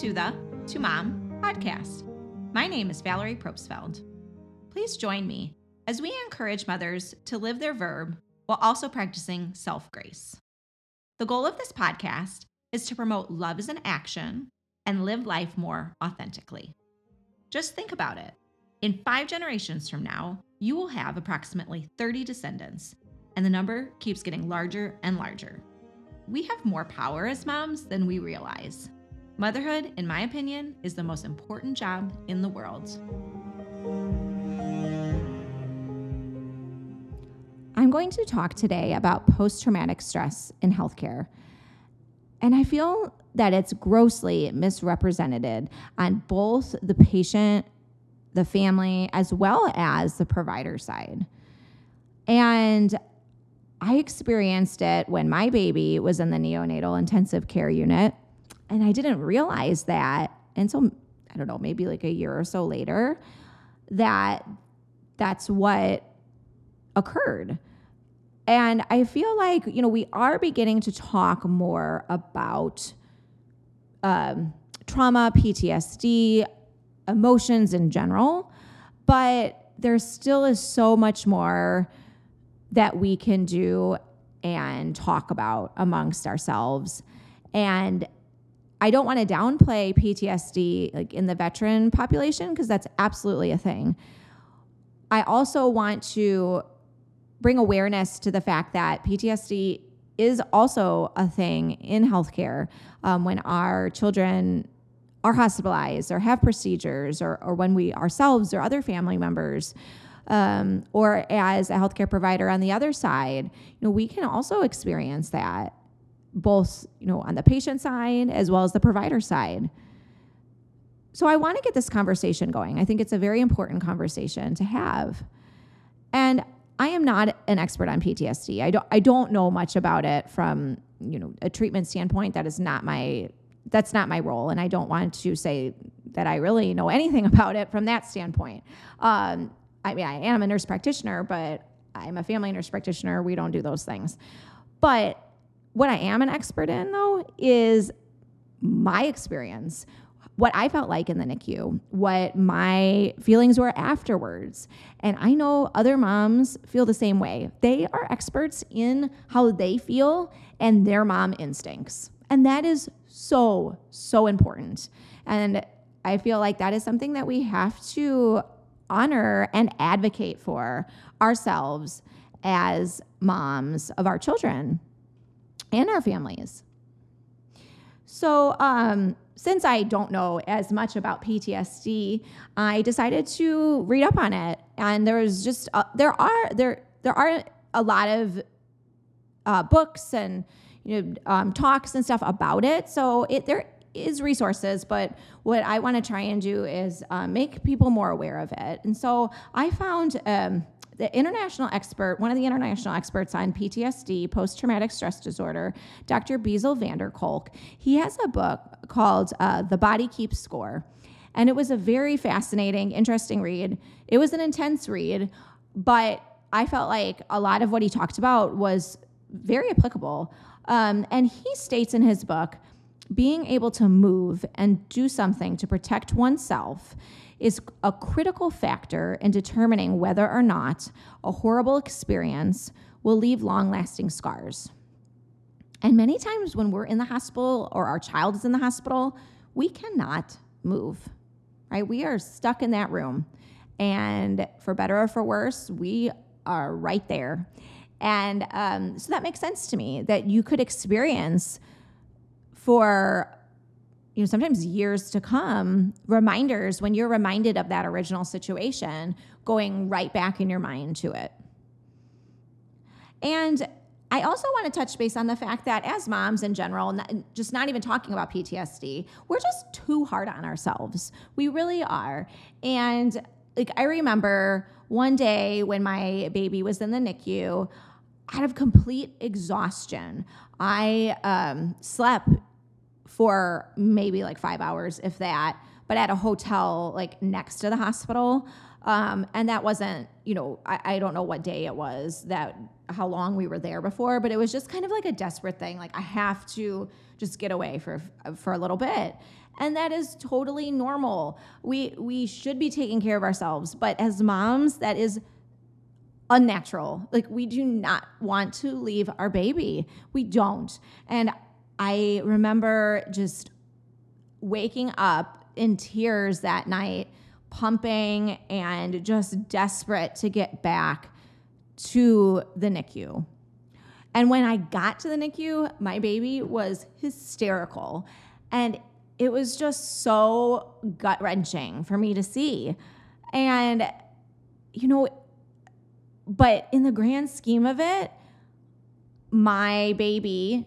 to the To Mom podcast. My name is Valerie Probstfeld. Please join me as we encourage mothers to live their verb while also practicing self grace. The goal of this podcast is to promote love as an action and live life more authentically. Just think about it. In five generations from now, you will have approximately 30 descendants, and the number keeps getting larger and larger. We have more power as moms than we realize. Motherhood, in my opinion, is the most important job in the world. I'm going to talk today about post traumatic stress in healthcare. And I feel that it's grossly misrepresented on both the patient, the family, as well as the provider side. And I experienced it when my baby was in the neonatal intensive care unit, and I didn't realize that until I don't know, maybe like a year or so later, that that's what occurred. And I feel like, you know, we are beginning to talk more about um, trauma, PTSD, emotions in general, but there still is so much more that we can do and talk about amongst ourselves. And I don't want to downplay PTSD like in the veteran population because that's absolutely a thing. I also want to bring awareness to the fact that PTSD is also a thing in healthcare um, when our children are hospitalized or have procedures or, or when we ourselves or other family members um, or as a healthcare provider on the other side, you know, we can also experience that both, you know, on the patient side as well as the provider side. So I want to get this conversation going. I think it's a very important conversation to have. And I am not an expert on PTSD. I don't I don't know much about it from, you know, a treatment standpoint. That is not my that's not my role and I don't want to say that I really know anything about it from that standpoint. Um, I mean, I am a nurse practitioner, but I'm a family nurse practitioner. We don't do those things. But what I am an expert in, though, is my experience, what I felt like in the NICU, what my feelings were afterwards. And I know other moms feel the same way. They are experts in how they feel and their mom instincts. And that is so, so important. And I feel like that is something that we have to honor and advocate for ourselves as moms of our children and our families. So, um, since I don't know as much about PTSD, I decided to read up on it, and there's just uh, there are there there are a lot of uh, books and you know um, talks and stuff about it. So it there is resources, but what I want to try and do is uh, make people more aware of it. And so I found um, the international expert, one of the international experts on PTSD, post traumatic stress disorder, Dr. Bessel van der Kolk. He has a book called uh, The Body Keeps Score. And it was a very fascinating, interesting read. It was an intense read, but I felt like a lot of what he talked about was very applicable. Um, and he states in his book being able to move and do something to protect oneself is a critical factor in determining whether or not a horrible experience will leave long lasting scars. And many times when we're in the hospital or our child is in the hospital, we cannot move, right? We are stuck in that room. And for better or for worse, we are right there. And um, so that makes sense to me that you could experience for you know sometimes years to come reminders when you're reminded of that original situation going right back in your mind to it and I also want to touch base on the fact that as moms in general, just not even talking about PTSD, we're just too hard on ourselves. We really are. And like I remember one day when my baby was in the NICU, out of complete exhaustion, I um, slept for maybe like five hours, if that, but at a hotel like next to the hospital. Um, and that wasn't, you know, I, I don't know what day it was that how long we were there before, but it was just kind of like a desperate thing. Like I have to just get away for for a little bit. And that is totally normal. We we should be taking care of ourselves, but as moms, that is unnatural. Like we do not want to leave our baby. We don't. And I remember just waking up in tears that night, pumping and just desperate to get back to the NICU. And when I got to the NICU, my baby was hysterical. And it was just so gut wrenching for me to see. And, you know, but in the grand scheme of it, my baby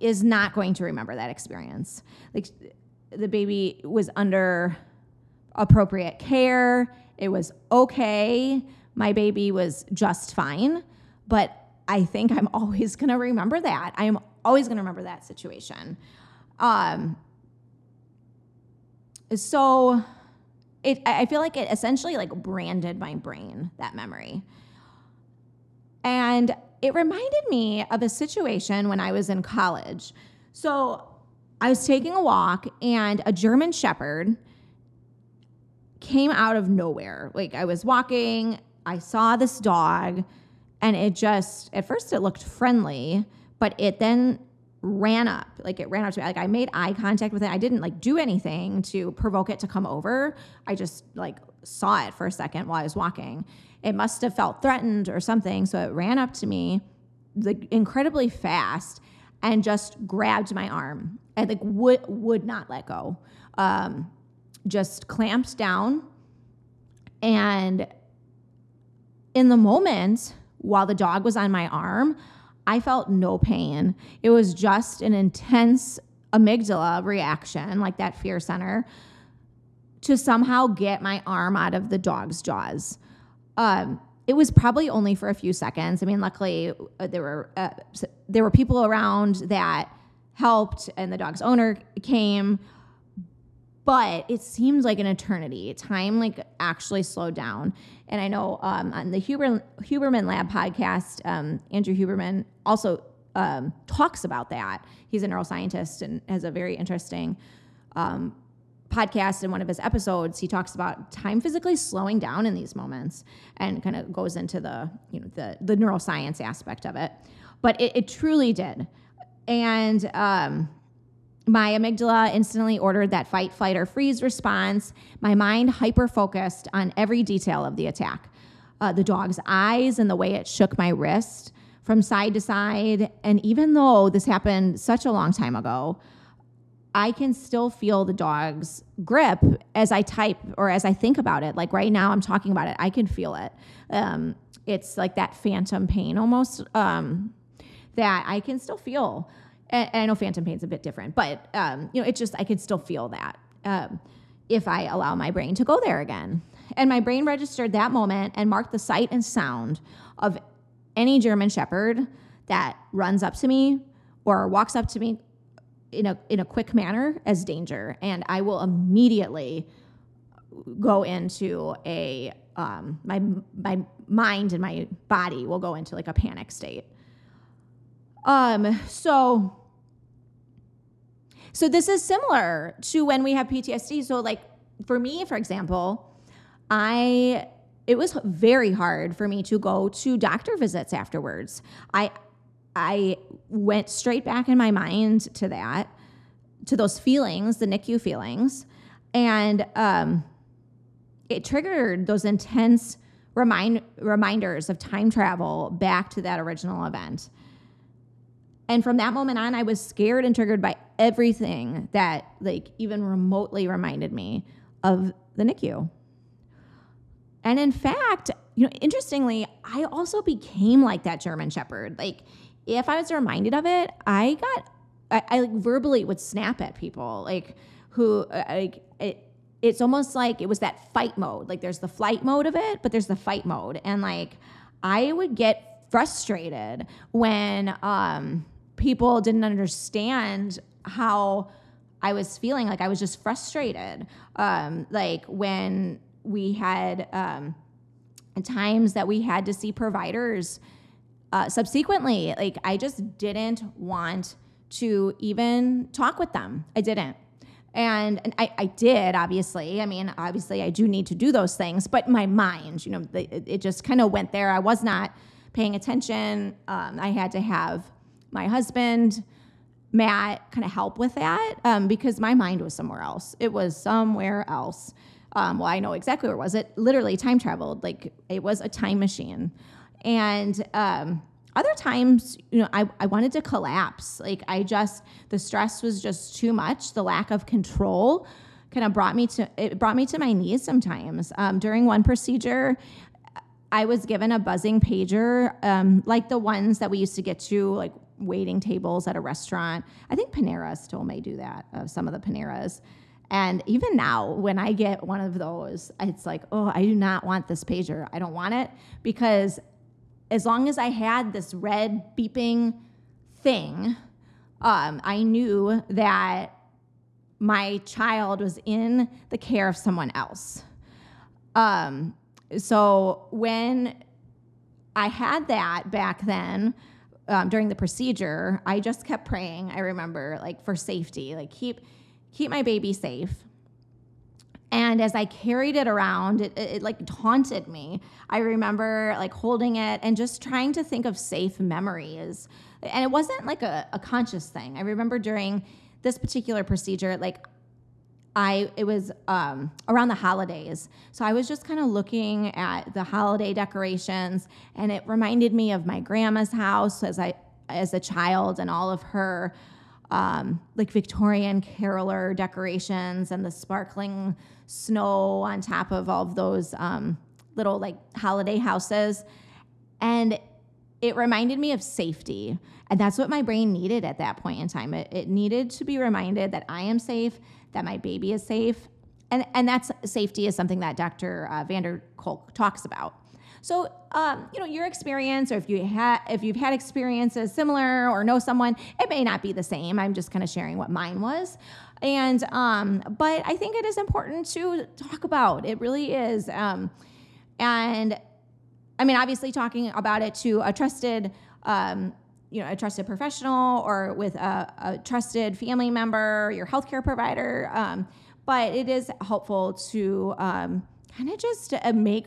is not going to remember that experience. Like the baby was under appropriate care, it was okay. My baby was just fine, but I think I'm always going to remember that. I am always going to remember that situation. Um, so it, I feel like it essentially like branded my brain that memory. And it reminded me of a situation when I was in college. So I was taking a walk, and a German Shepherd came out of nowhere. Like I was walking, I saw this dog, and it just, at first, it looked friendly, but it then ran up like it ran up to me like i made eye contact with it i didn't like do anything to provoke it to come over i just like saw it for a second while i was walking it must have felt threatened or something. So it ran up to me like incredibly fast and just grabbed my arm and like would would not let go. Um, just clamped down and in the moment while the dog was on my arm, I felt no pain. It was just an intense amygdala reaction, like that fear center, to somehow get my arm out of the dog's jaws. Um, it was probably only for a few seconds. I mean, luckily uh, there were uh, there were people around that helped, and the dog's owner came. But it seems like an eternity. Time like actually slowed down. And I know um, on the Huber, Huberman Lab podcast, um, Andrew Huberman also um, talks about that. He's a neuroscientist and has a very interesting um, podcast in one of his episodes he talks about time physically slowing down in these moments and kind of goes into the you know the the neuroscience aspect of it but it, it truly did and um, my amygdala instantly ordered that fight flight or freeze response my mind hyper focused on every detail of the attack uh, the dog's eyes and the way it shook my wrist from side to side and even though this happened such a long time ago I can still feel the dog's grip as I type or as I think about it. Like right now, I'm talking about it. I can feel it. Um, it's like that phantom pain almost um, that I can still feel. And, and I know phantom pain is a bit different, but um, you know, it just I can still feel that um, if I allow my brain to go there again. And my brain registered that moment and marked the sight and sound of any German Shepherd that runs up to me or walks up to me in a in a quick manner as danger, and I will immediately go into a um, my my mind and my body will go into like a panic state. Um, so so this is similar to when we have PTSD. So like for me, for example, I it was very hard for me to go to doctor visits afterwards. I I went straight back in my mind to that, to those feelings, the NICU feelings, and um, it triggered those intense remind reminders of time travel back to that original event. And from that moment on, I was scared and triggered by everything that, like, even remotely reminded me of the NICU. And in fact, you know, interestingly, I also became like that German Shepherd. Like, if I was reminded of it, I got, I, I like verbally would snap at people, like who, uh, like it. It's almost like it was that fight mode. Like there's the flight mode of it, but there's the fight mode, and like I would get frustrated when um, people didn't understand how I was feeling. Like I was just frustrated. Um, like when we had um, times that we had to see providers uh, subsequently, like I just didn't want to even talk with them. I didn't. And, and I, I did, obviously. I mean, obviously, I do need to do those things, but my mind, you know, it, it just kind of went there. I was not paying attention. Um, I had to have my husband, Matt, kind of help with that um, because my mind was somewhere else. It was somewhere else. Um, well, I know exactly where it was. It literally time traveled. Like it was a time machine. And um, other times, you know, I, I wanted to collapse. Like I just, the stress was just too much. The lack of control kind of brought me to, it brought me to my knees sometimes. Um, during one procedure, I was given a buzzing pager, um, like the ones that we used to get to, like waiting tables at a restaurant. I think Panera still may do that, uh, some of the Paneras. And even now, when I get one of those, it's like, oh, I do not want this pager. I don't want it because as long as I had this red beeping thing, um, I knew that my child was in the care of someone else. Um, so when I had that back then, um, during the procedure, I just kept praying. I remember, like for safety, like keep keep my baby safe. And as I carried it around, it, it, it, like haunted me. I remember like holding it and just trying to think of safe memories. And it wasn't like a, a conscious thing. I remember during this particular procedure, like I it was um, around the holidays, so I was just kind of looking at the holiday decorations, and it reminded me of my grandma's house as I as a child and all of her um, like Victorian caroler decorations and the sparkling snow on top of all of those um, little like holiday houses. And it reminded me of safety. And that's what my brain needed at that point in time. It, it needed to be reminded that I am safe, that my baby is safe. And, and that's safety is something that Dr. Uh, van der Kolk talks about. So, um, you know, your experience, or if you had, if you've had experiences similar, or know someone, it may not be the same. I'm just kind of sharing what mine was, and um, but I think it is important to talk about. It really is, um, and I mean, obviously, talking about it to a trusted. Um, you know, a trusted professional or with a, a trusted family member, your healthcare provider. Um, but it is helpful to um, kind of just uh, make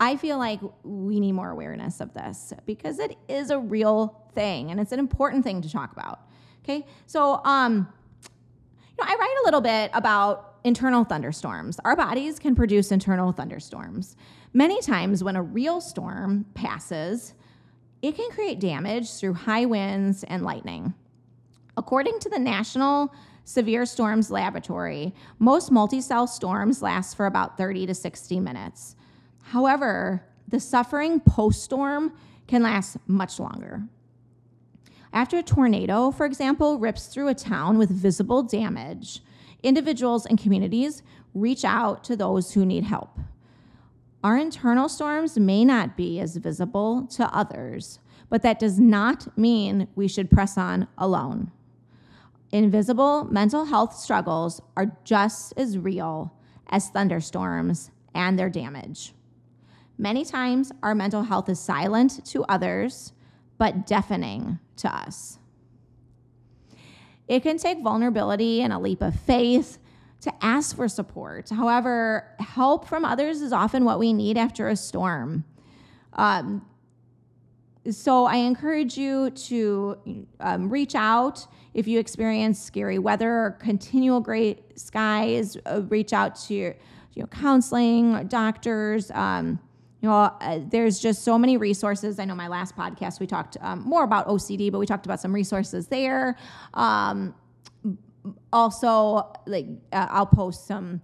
I feel like we need more awareness of this because it is a real thing and it's an important thing to talk about. Okay, so um, you know, I write a little bit about internal thunderstorms. Our bodies can produce internal thunderstorms. Many times, when a real storm passes, it can create damage through high winds and lightning. According to the National Severe Storms Laboratory, most multi-cell storms last for about 30 to 60 minutes. However, the suffering post storm can last much longer. After a tornado, for example, rips through a town with visible damage, individuals and communities reach out to those who need help. Our internal storms may not be as visible to others, but that does not mean we should press on alone. Invisible mental health struggles are just as real as thunderstorms and their damage. Many times, our mental health is silent to others, but deafening to us. It can take vulnerability and a leap of faith to ask for support. However, help from others is often what we need after a storm. Um, so I encourage you to um, reach out if you experience scary weather or continual gray skies. Uh, reach out to your, counseling, doctors. Um, you know, uh, there's just so many resources. I know my last podcast we talked um, more about OCD, but we talked about some resources there. Um, also, like uh, I'll post some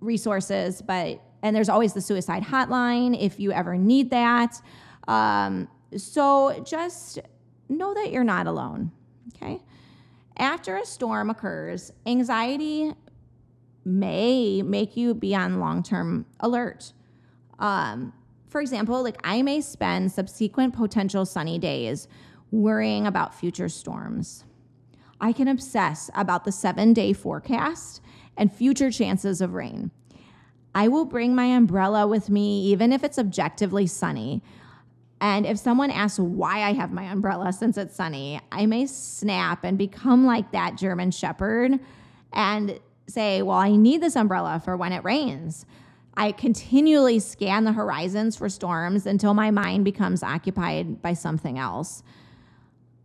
resources, but and there's always the suicide hotline if you ever need that. Um, so just know that you're not alone. Okay. After a storm occurs, anxiety may make you be on long term alert. Um, for example, like I may spend subsequent potential sunny days worrying about future storms. I can obsess about the seven day forecast and future chances of rain. I will bring my umbrella with me, even if it's objectively sunny. And if someone asks why I have my umbrella since it's sunny, I may snap and become like that German shepherd and say, Well, I need this umbrella for when it rains. I continually scan the horizons for storms until my mind becomes occupied by something else.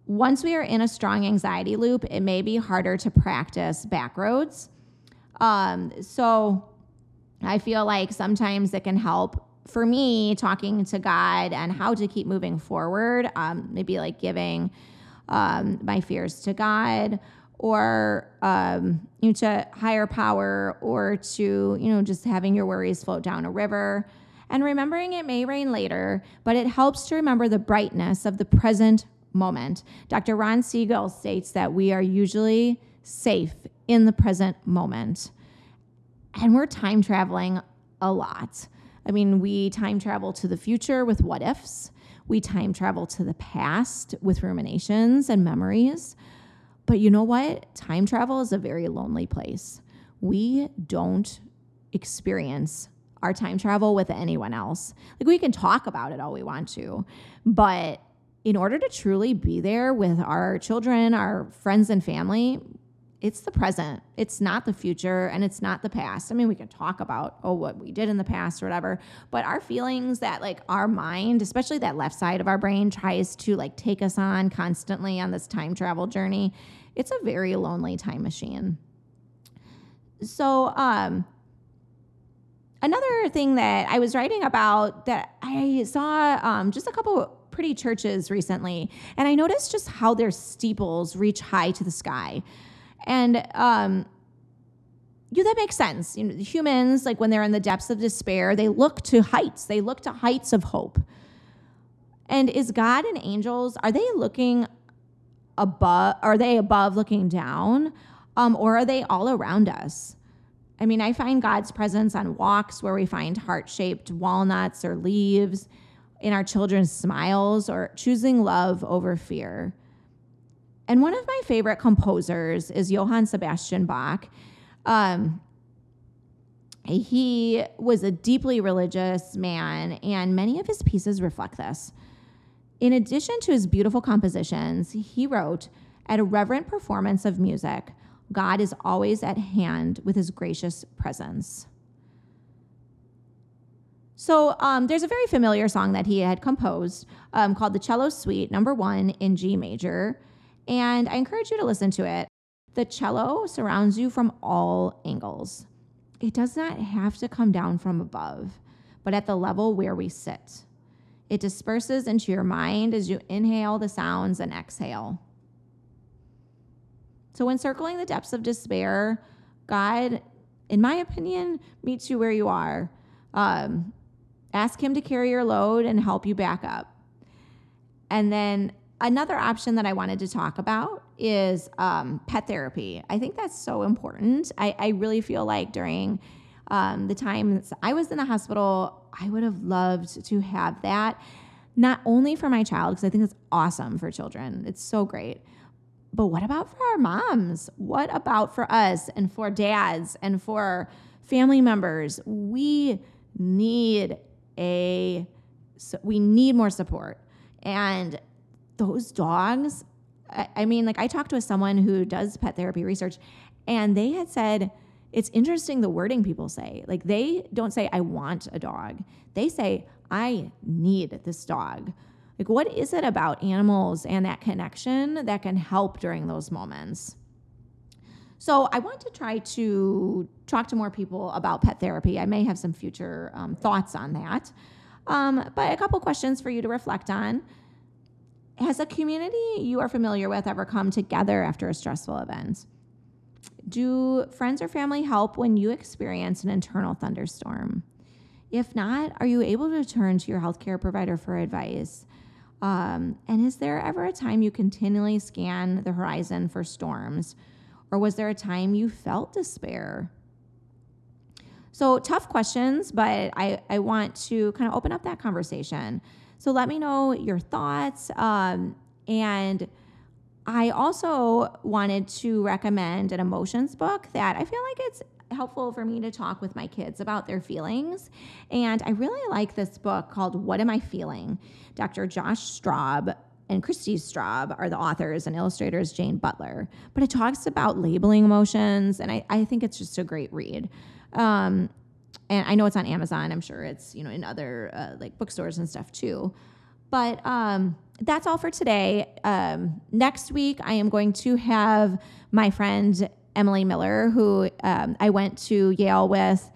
Once we are in a strong anxiety loop, it may be harder to practice back roads. Um, so I feel like sometimes it can help for me talking to God and how to keep moving forward. Um, maybe like giving um, my fears to God or um, you know, to higher power or to you know just having your worries float down a river. And remembering it may rain later but it helps to remember the brightness of the present moment. Dr ron siegel states that we are usually safe in the present moment. And we're time traveling a lot. I mean we time travel to the future with what ifs. We time travel to the past with ruminations and memories but you know what? Time travel is a very lonely place. We don't experience our time travel with anyone else. Like we can talk about it all we want to, but in order to truly be there with our children, our friends and family, it's the present. It's not the future and it's not the past. I mean, we can talk about, oh, what we did in the past or whatever, but our feelings that like our mind, especially that left side of our brain, tries to like take us on constantly on this time travel journey, it's a very lonely time machine. So, um, another thing that I was writing about that I saw um, just a couple pretty churches recently, and I noticed just how their steeples reach high to the sky. And um, yeah, that makes sense. You know, humans, like when they're in the depths of despair, they look to heights. They look to heights of hope. And is God and angels are they looking above? Are they above looking down, um, or are they all around us? I mean, I find God's presence on walks where we find heart-shaped walnuts or leaves, in our children's smiles, or choosing love over fear. And one of my favorite composers is Johann Sebastian Bach. Um, he was a deeply religious man, and many of his pieces reflect this. In addition to his beautiful compositions, he wrote, At a reverent performance of music, God is always at hand with his gracious presence. So um, there's a very familiar song that he had composed um, called the Cello Suite, number one in G major and I encourage you to listen to it. The cello surrounds you from all angles. It does not have to come down from above, but at the level where we sit. It disperses into your mind as you inhale the sounds and exhale. So, when circling the depths of despair, God, in my opinion, meets you where you are. Um, ask Him to carry your load and help you back up. And then Another option that I wanted to talk about is um, pet therapy. I think that's so important. I, I really feel like during um, the times I was in the hospital, I would have loved to have that, not only for my child, because I think it's awesome for children, it's so great. But what about for our moms? What about for us and for dads and for family members? We need a we need more support. And those dogs, I, mean, like I talked to someone who does pet therapy research, and they had said, it's interesting the wording people say. Like they don't say, I want a dog. They say, I need this dog. Like, what is it about animals and that connection that can help during those moments? So, I want to try to talk to more people about pet therapy. I may have some future um, thoughts on that. Um, but a couple questions for you to reflect on. Has a community you are familiar with ever come together after a stressful event? Do friends or family help when you experience an internal thunderstorm? If not, are you able to turn to your healthcare provider for advice? Um, and is there ever a time you continually scan the horizon for storms? Or was there a time you felt despair? So, tough questions, but I, I want to kind of open up that conversation. So let me know your thoughts. Um, and I also wanted to recommend an emotions book that I feel like it's helpful for me to talk with my kids about their feelings. And I really like this book called What Am I Feeling? Dr. Josh Straub and Christi Straub are the authors and illustrators, Jane Butler. But it talks about labeling emotions, and I, I think it's just a great read. Um, and I know it's on Amazon. I'm sure it's you know in other uh, like bookstores and stuff too. But um, that's all for today. Um, next week, I am going to have my friend Emily Miller, who um, I went to Yale with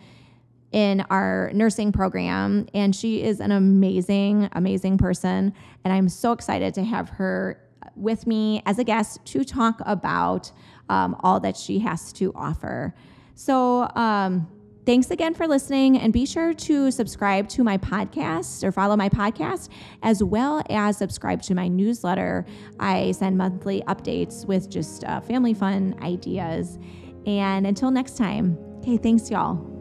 in our nursing program, and she is an amazing, amazing person. And I'm so excited to have her with me as a guest to talk about um, all that she has to offer. So, um, Thanks again for listening, and be sure to subscribe to my podcast or follow my podcast, as well as subscribe to my newsletter. I send monthly updates with just uh, family fun ideas. And until next time, okay, thanks, y'all.